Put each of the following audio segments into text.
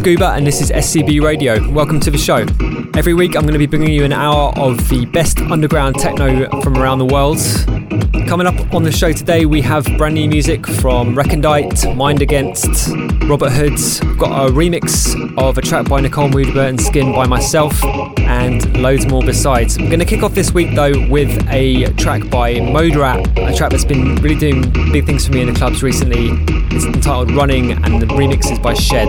Scuba and this is SCB Radio. Welcome to the show. Every week I'm going to be bringing you an hour of the best underground techno from around the world. Coming up on the show today, we have brand new music from Recondite, Mind Against, Robert Hoods. We've got a remix of a track by Nicole Moudaber and Skin by myself, and loads more besides. I'm going to kick off this week though with a track by Moderat, a track that's been really doing big things for me in the clubs recently. It's entitled Running, and the remix is by Shed.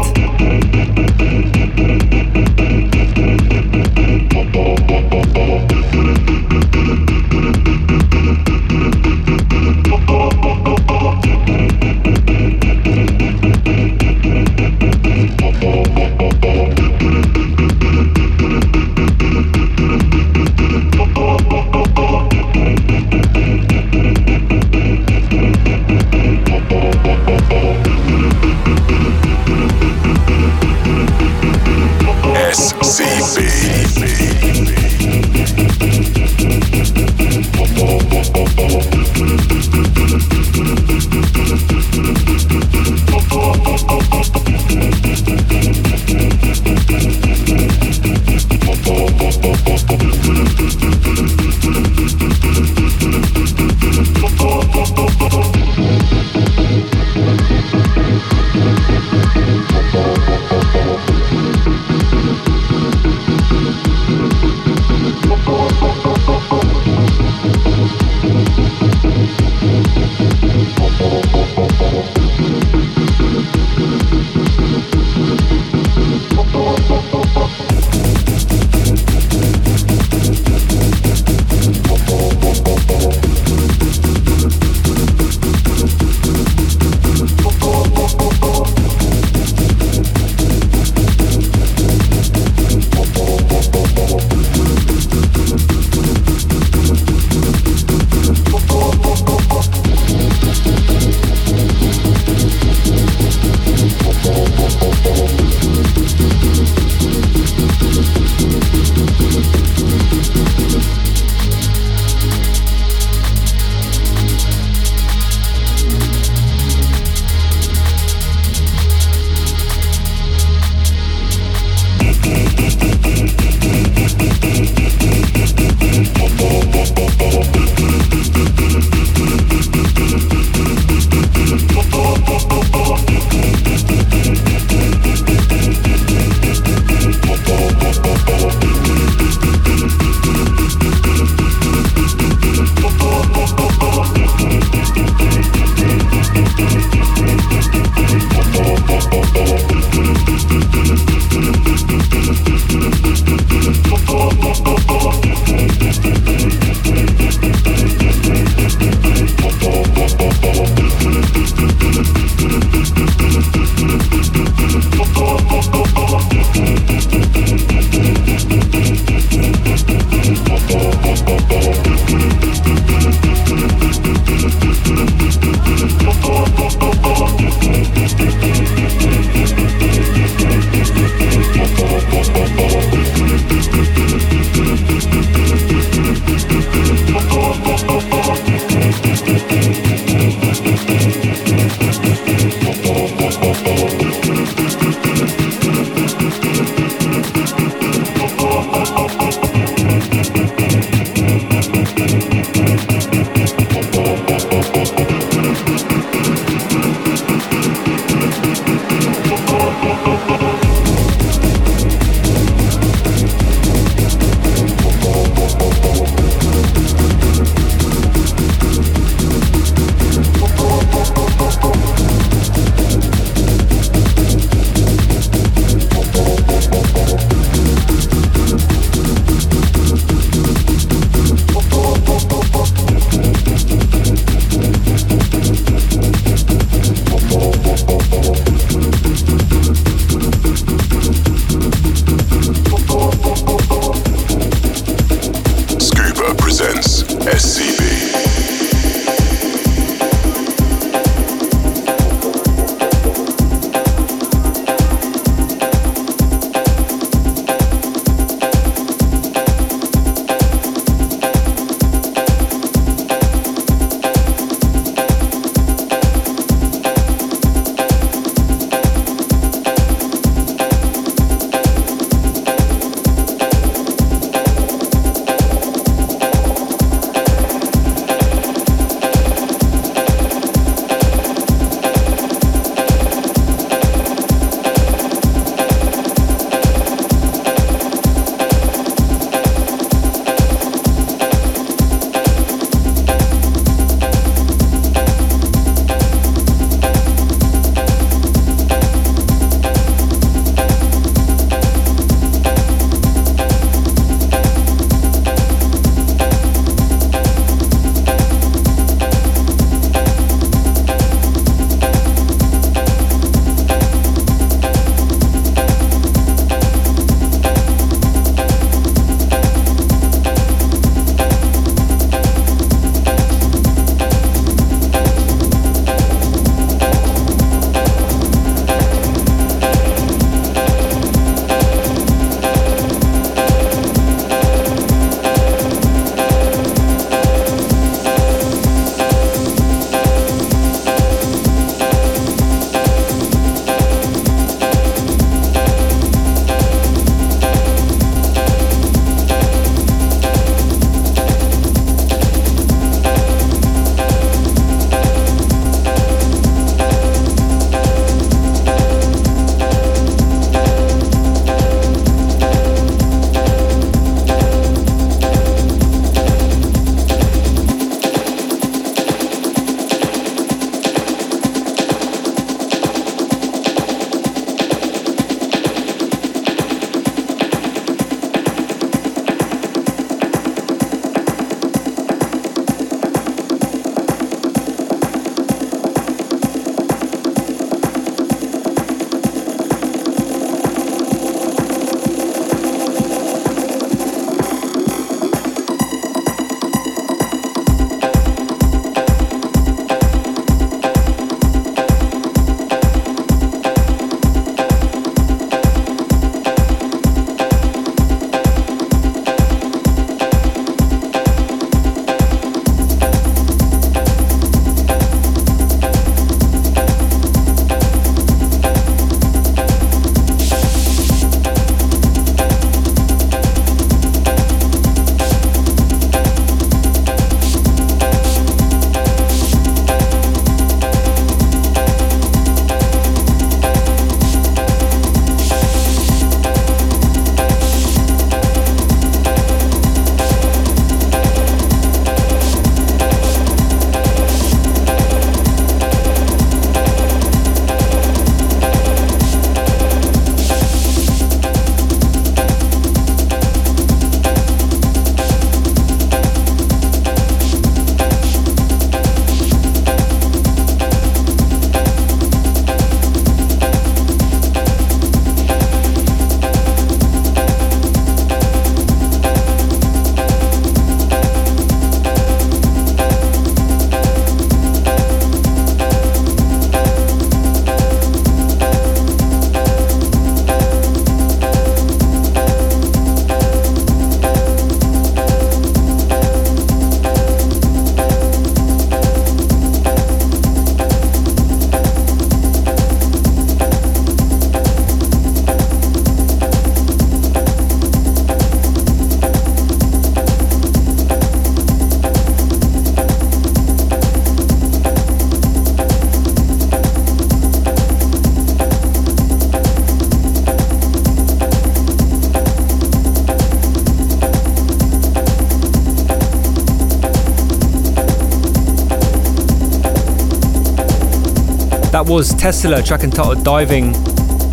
Was Tessela, track entitled Diving,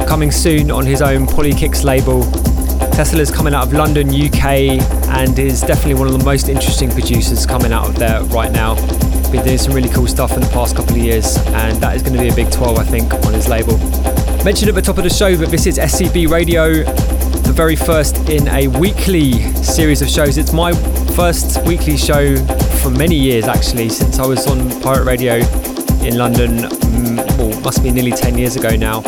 coming soon on his own Polykicks label. Tessela's coming out of London, UK, and is definitely one of the most interesting producers coming out of there right now. Been doing some really cool stuff in the past couple of years, and that is going to be a big 12, I think, on his label. Mentioned at the top of the show, but this is SCB Radio, the very first in a weekly series of shows. It's my first weekly show for many years, actually, since I was on Pirate Radio in London. Must be nearly 10 years ago now.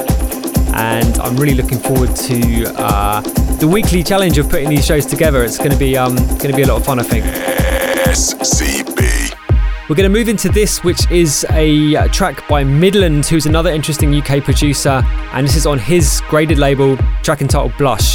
And I'm really looking forward to uh, the weekly challenge of putting these shows together. It's going to be um, going to be a lot of fun, I think. SCB. We're going to move into this, which is a track by Midland, who's another interesting UK producer, and this is on his graded label, track entitled Blush.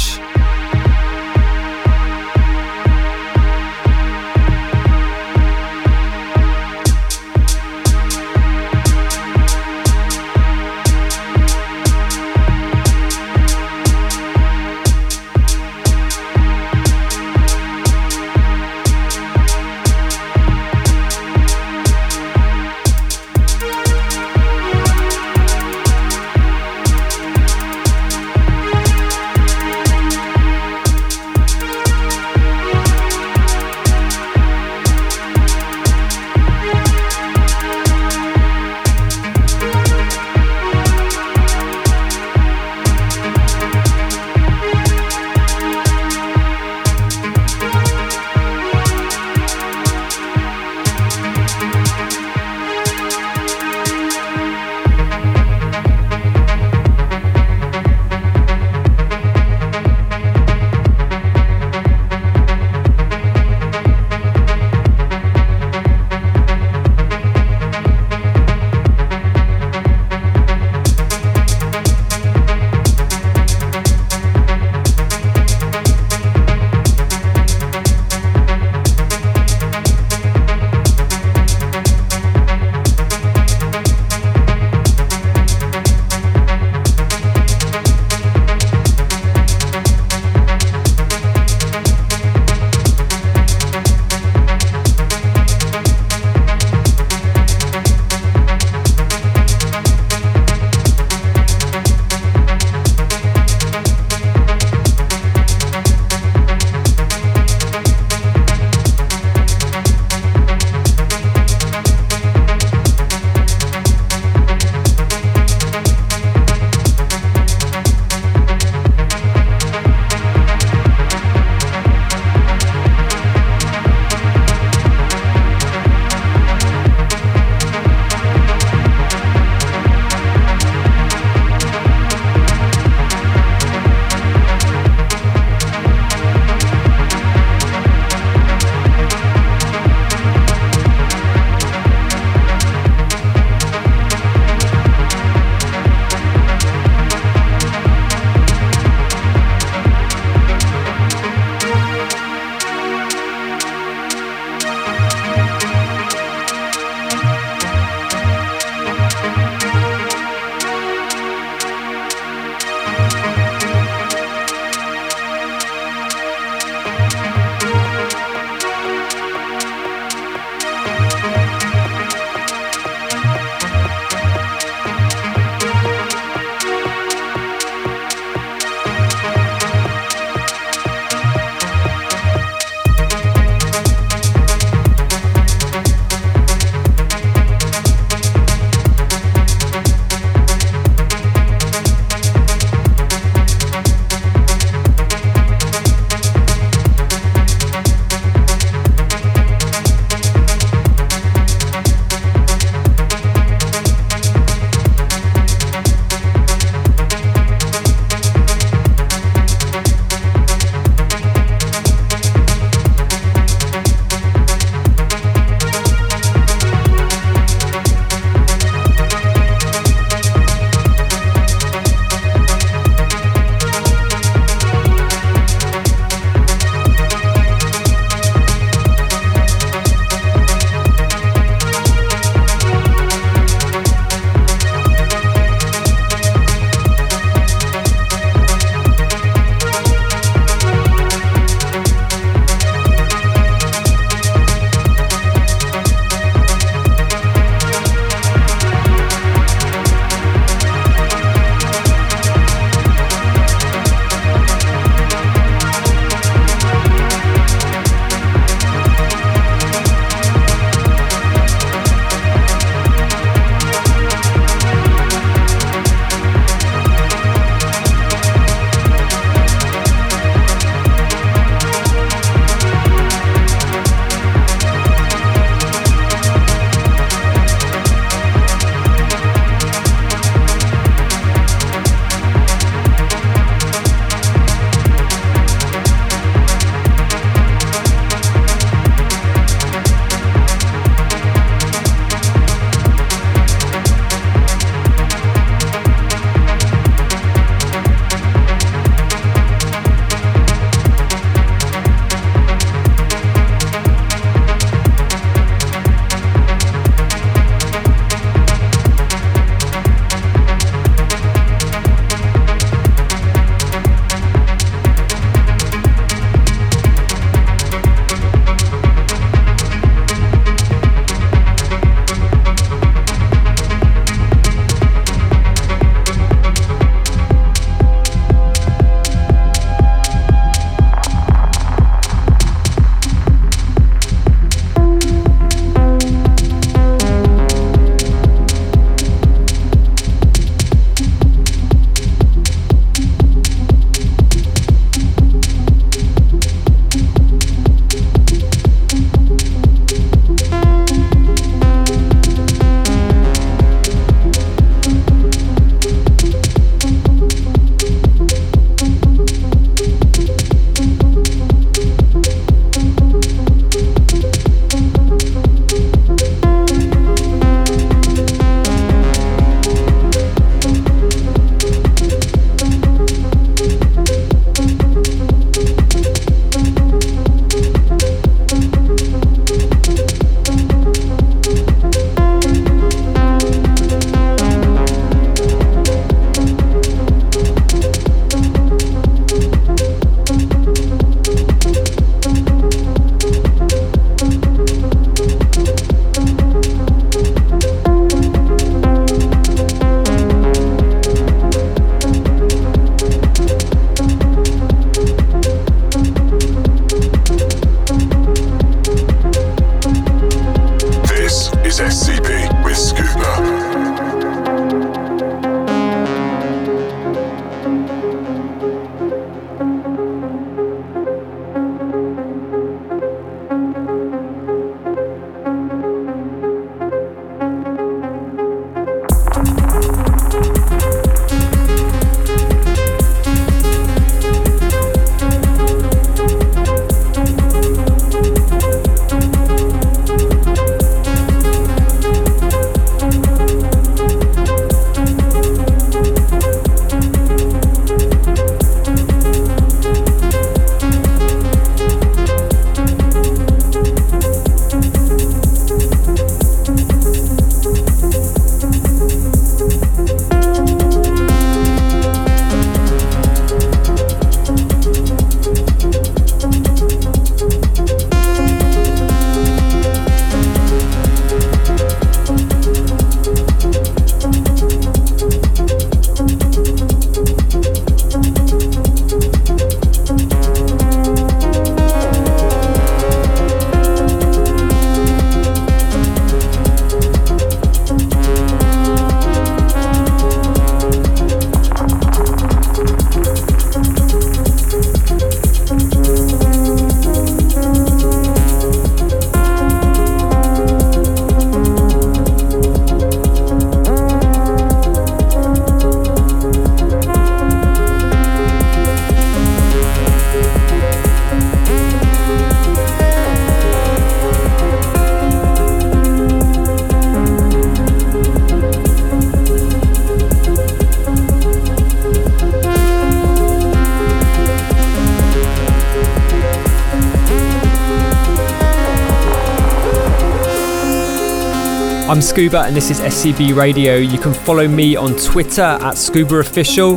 I'm Scuba and this is SCB Radio. You can follow me on Twitter at Scuba Official.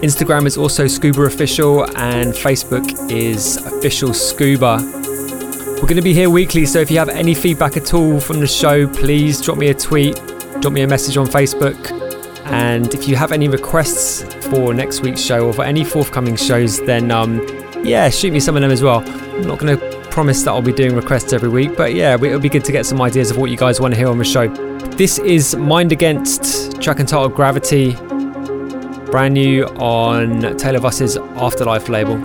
Instagram is also Scuba Official and Facebook is Official Scuba. We're going to be here weekly, so if you have any feedback at all from the show, please drop me a tweet, drop me a message on Facebook. And if you have any requests for next week's show or for any forthcoming shows, then um, yeah, shoot me some of them as well. I'm not going to promise that I'll be doing requests every week, but yeah, it'll be good to get some ideas of what you guys want to hear on the show. This is Mind Against, track entitled Gravity, brand new on Tale Of Us's Afterlife label.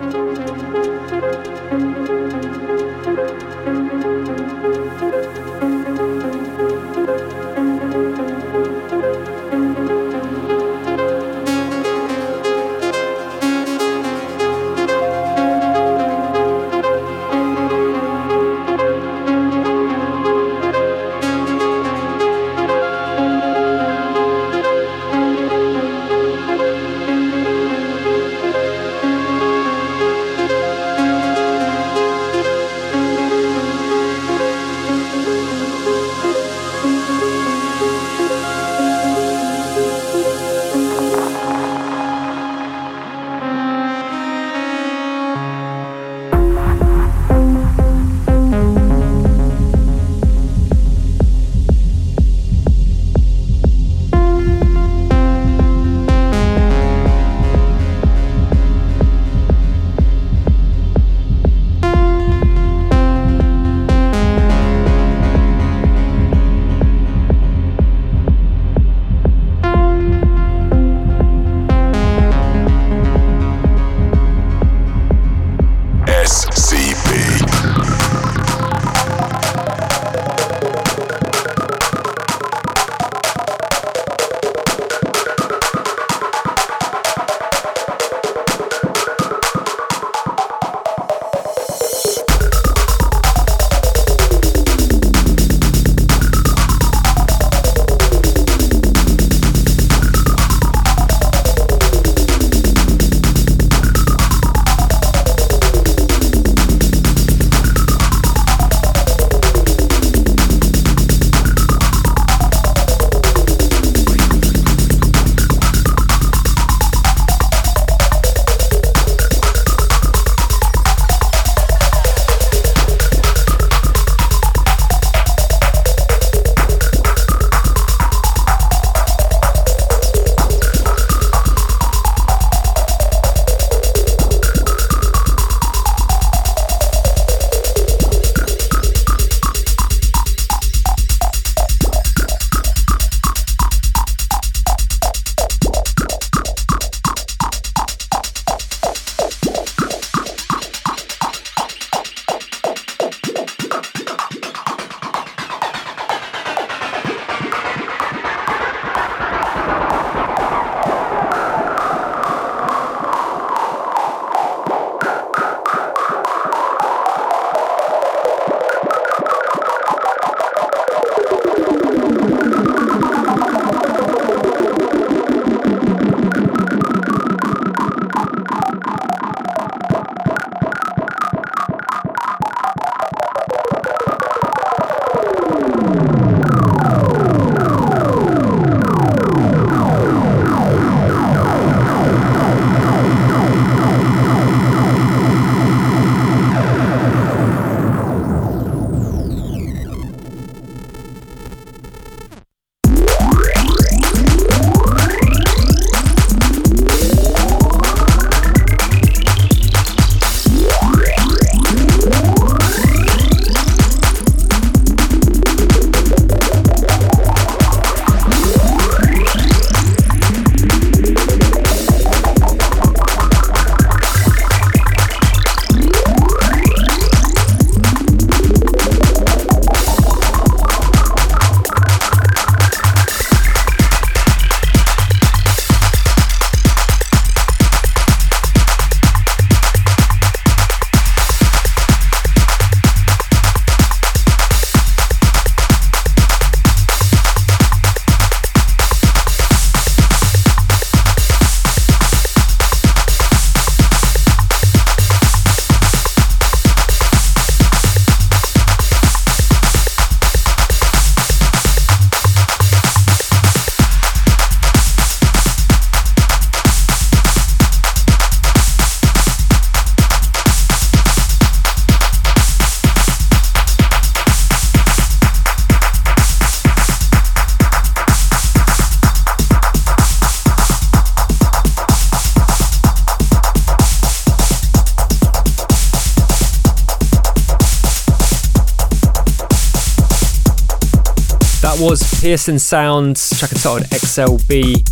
Pearson Sounds, track entitled XLB.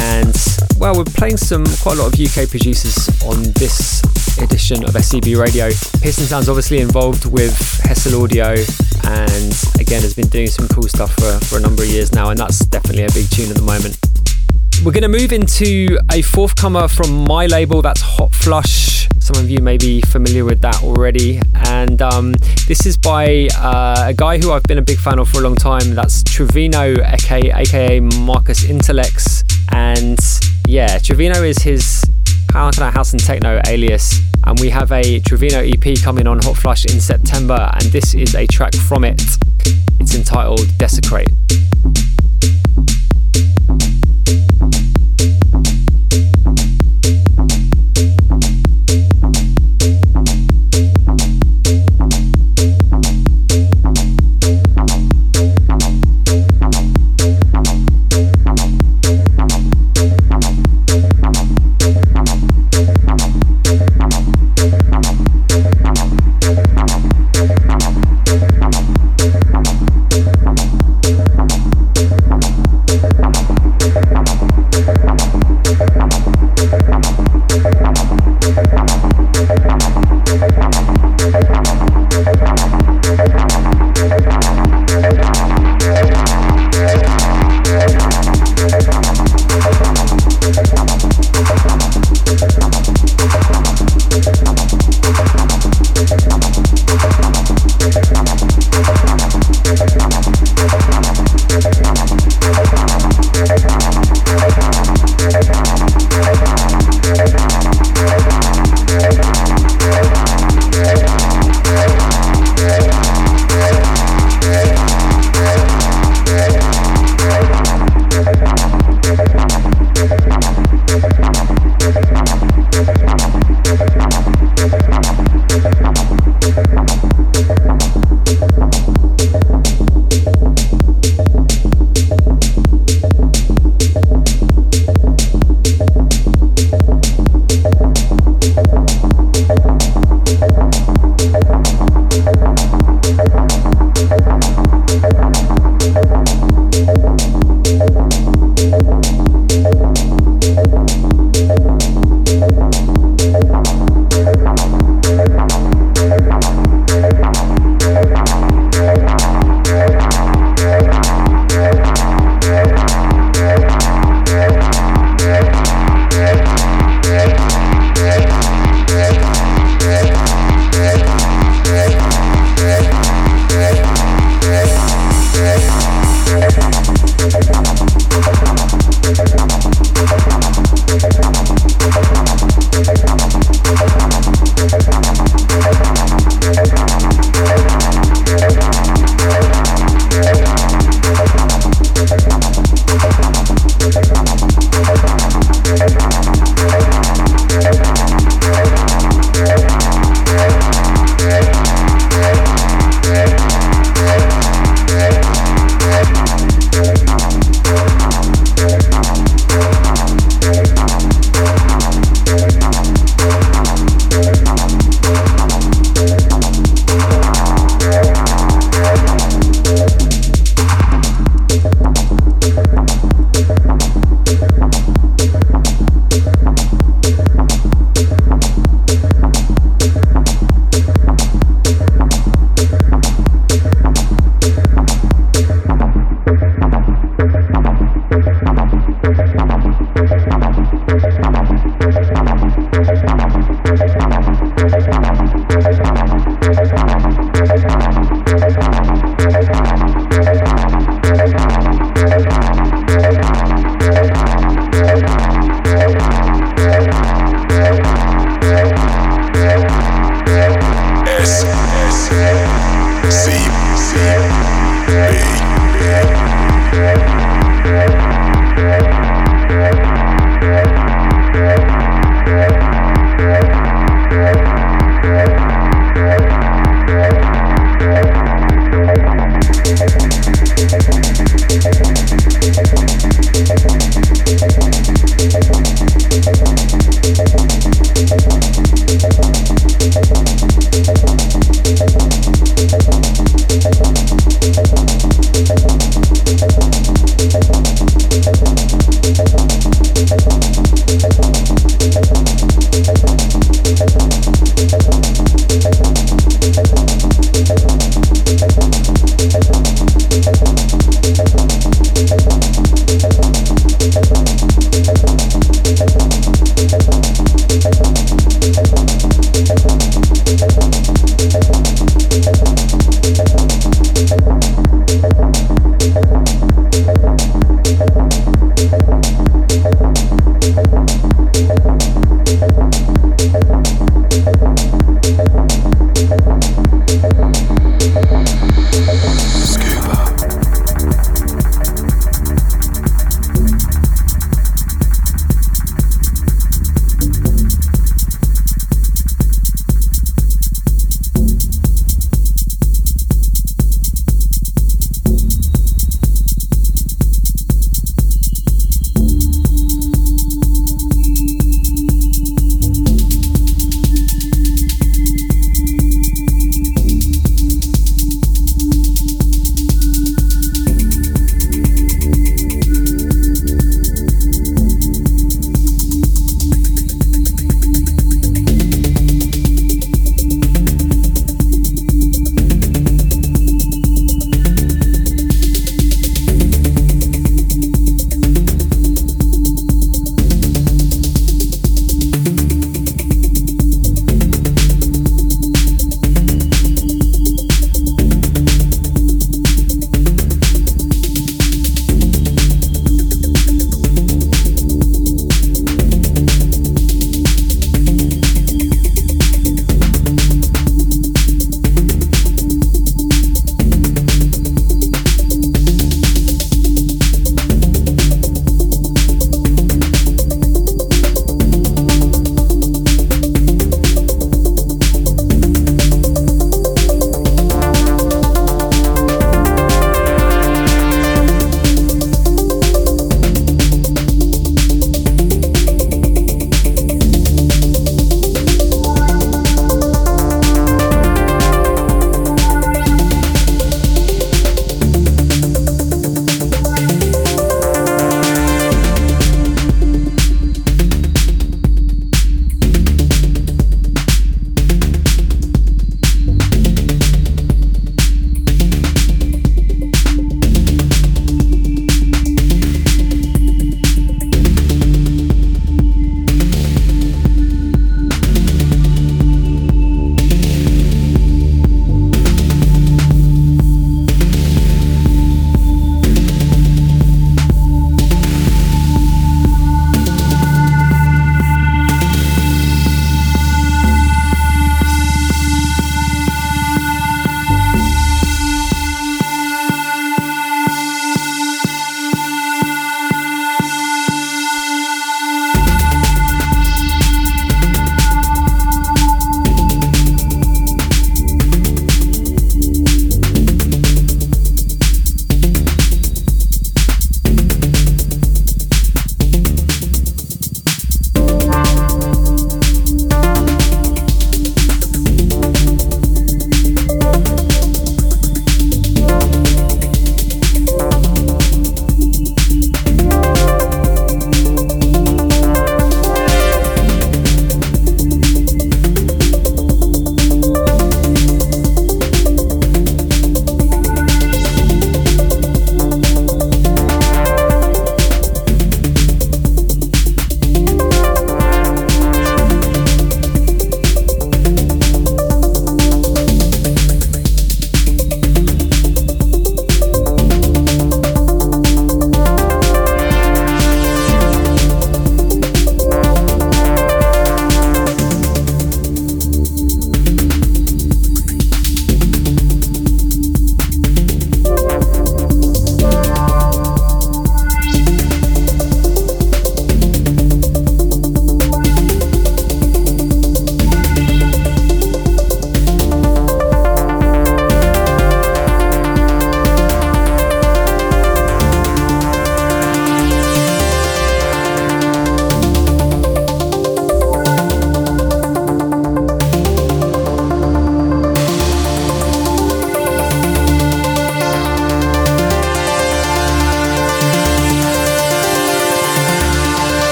And well, we're playing some quite a lot of UK producers on this edition of SCB Radio. Pearson Sounds obviously involved with Hessle Audio and again has been doing some cool stuff for, for a number of years now, and that's definitely a big tune at the moment. We're going to move into a forthcomer from my label, that's Hot Flush. Some of you may be familiar with that already. And um, this is by uh, a guy who I've been a big fan of for a long time. That's Trevino, aka, aka Marcus Intalex. And yeah, Trevino is his house and techno alias. And we have a Trevino EP coming on Hot Flush in September, and this is a track from it. It's entitled Desecrate.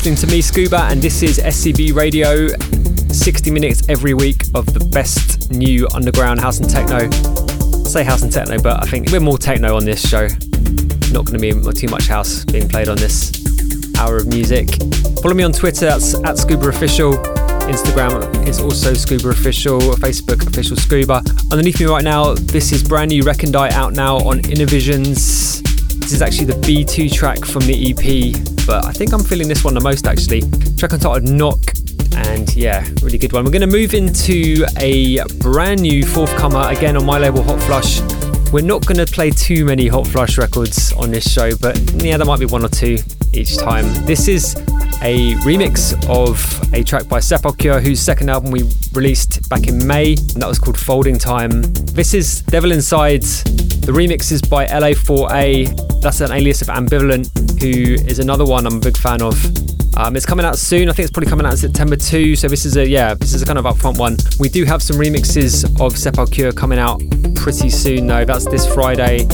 Listening to me, Scuba, and this is SCB Radio. 60 minutes every week of the best new underground house and techno. I say house and techno, but I think we're more techno on this show. Not going to be too much house being played on this hour of music. Follow me on Twitter, that's at Scuba Official. Instagram is also Scuba Official, Facebook Official Scuba. Underneath me right now, this is brand new Recondite out now on Innervisions. This is actually the B2 track from the EP, but I think I'm feeling this one the most actually. Track entitled Knock, and yeah, really good one. We're going to move into a brand new forthcomer again on my label Hot Flush. We're not going to play too many Hot Flush records on this show, but yeah, there might be one or two each time. This is a remix of a track by Sepalcure, whose second album we released back in May, and that was called Folding Time. This is Devil Inside. The remix is by LA4A. That's an alias of Ambivalent, who is another one I'm a big fan of. Um, it's coming out soon. I think it's probably coming out in September too. So this is a yeah, this is a kind of upfront one. We do have some remixes of Sepalcure coming out pretty soon though. That's this Friday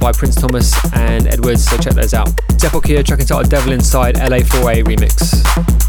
by Prins Thomas and Edwards. So check those out. Sepalcure track entitled Devil Inside LA4A remix.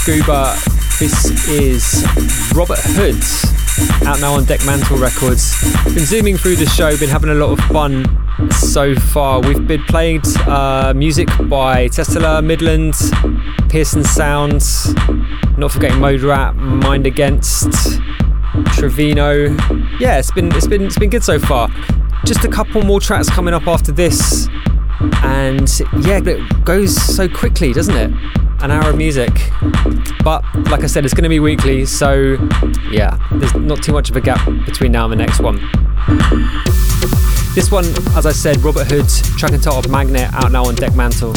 Scuba. This is Robert Hood, out now on Dekmantel Records. Been zooming through the show, been having a lot of fun so far. We've been playing uh, music by Tessela, Midland, Pearson Sounds, not forgetting Moderat, Mind Against, Trevino. Yeah, it's been it's been it's been good so far. Just a couple more tracks coming up after this, and yeah, it goes so quickly, doesn't it? An hour of music. But like I said, it's going to be weekly, so yeah, there's not too much of a gap between now and the next one. This one, as I said, Robert Hood's track and title of Magnet out now on Dekmantel.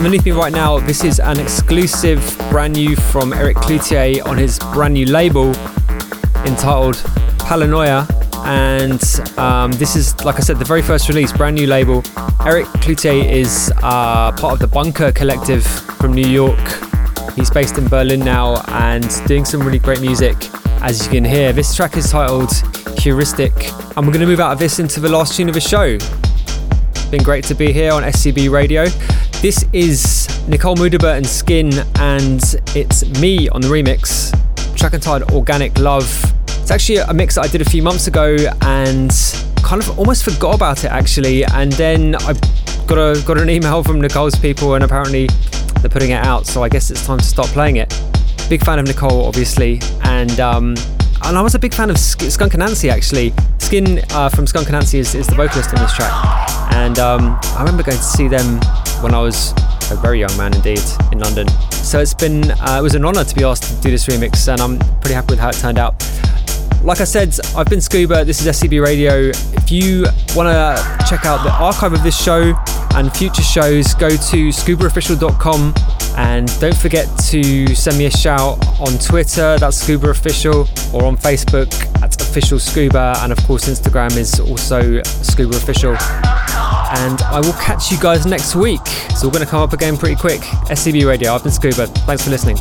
Underneath me right now, this is an exclusive brand new from Eric Cloutier on his brand new label entitled Paranoia. And um, this is, like I said, the very first release, brand new label. Eric Cloutier is uh, part of the Bunker Collective from New York. He's based in Berlin now and doing some really great music, as you can hear. This track is titled Heuristic, and we're going to move out of this into the last tune of the show. Been great to be here on SCB Radio. This is Nicole Moudaber and Skin, and it's me on the remix. Track entitled Organic Love. It's actually a mix that I did a few months ago and kind of almost forgot about it actually. And then I got a got an email from Nicole's people, and apparently they're putting it out. So I guess it's time to stop playing it. Big fan of Nicole, obviously, and um, and I was a big fan of Skunk Anansie actually. Skin uh, from Skunk Anansie is, is the vocalist on this track, and um, I remember going to see them when I was a very young man indeed in London. So it's been uh, it was an honour to be asked to do this remix, and I'm pretty happy with how it turned out. Like I said, I've been Scuba. This is SCB Radio. If you want to check out the archive of this show and future shows, go to scubaofficial.com and don't forget to send me a shout on Twitter, that's Scuba Official, or on Facebook at Official Scuba, and of course Instagram is also Scuba Official and I will catch you guys next week. So we're going to come up again pretty quick. SCB Radio, I've been Scuba. Thanks for listening.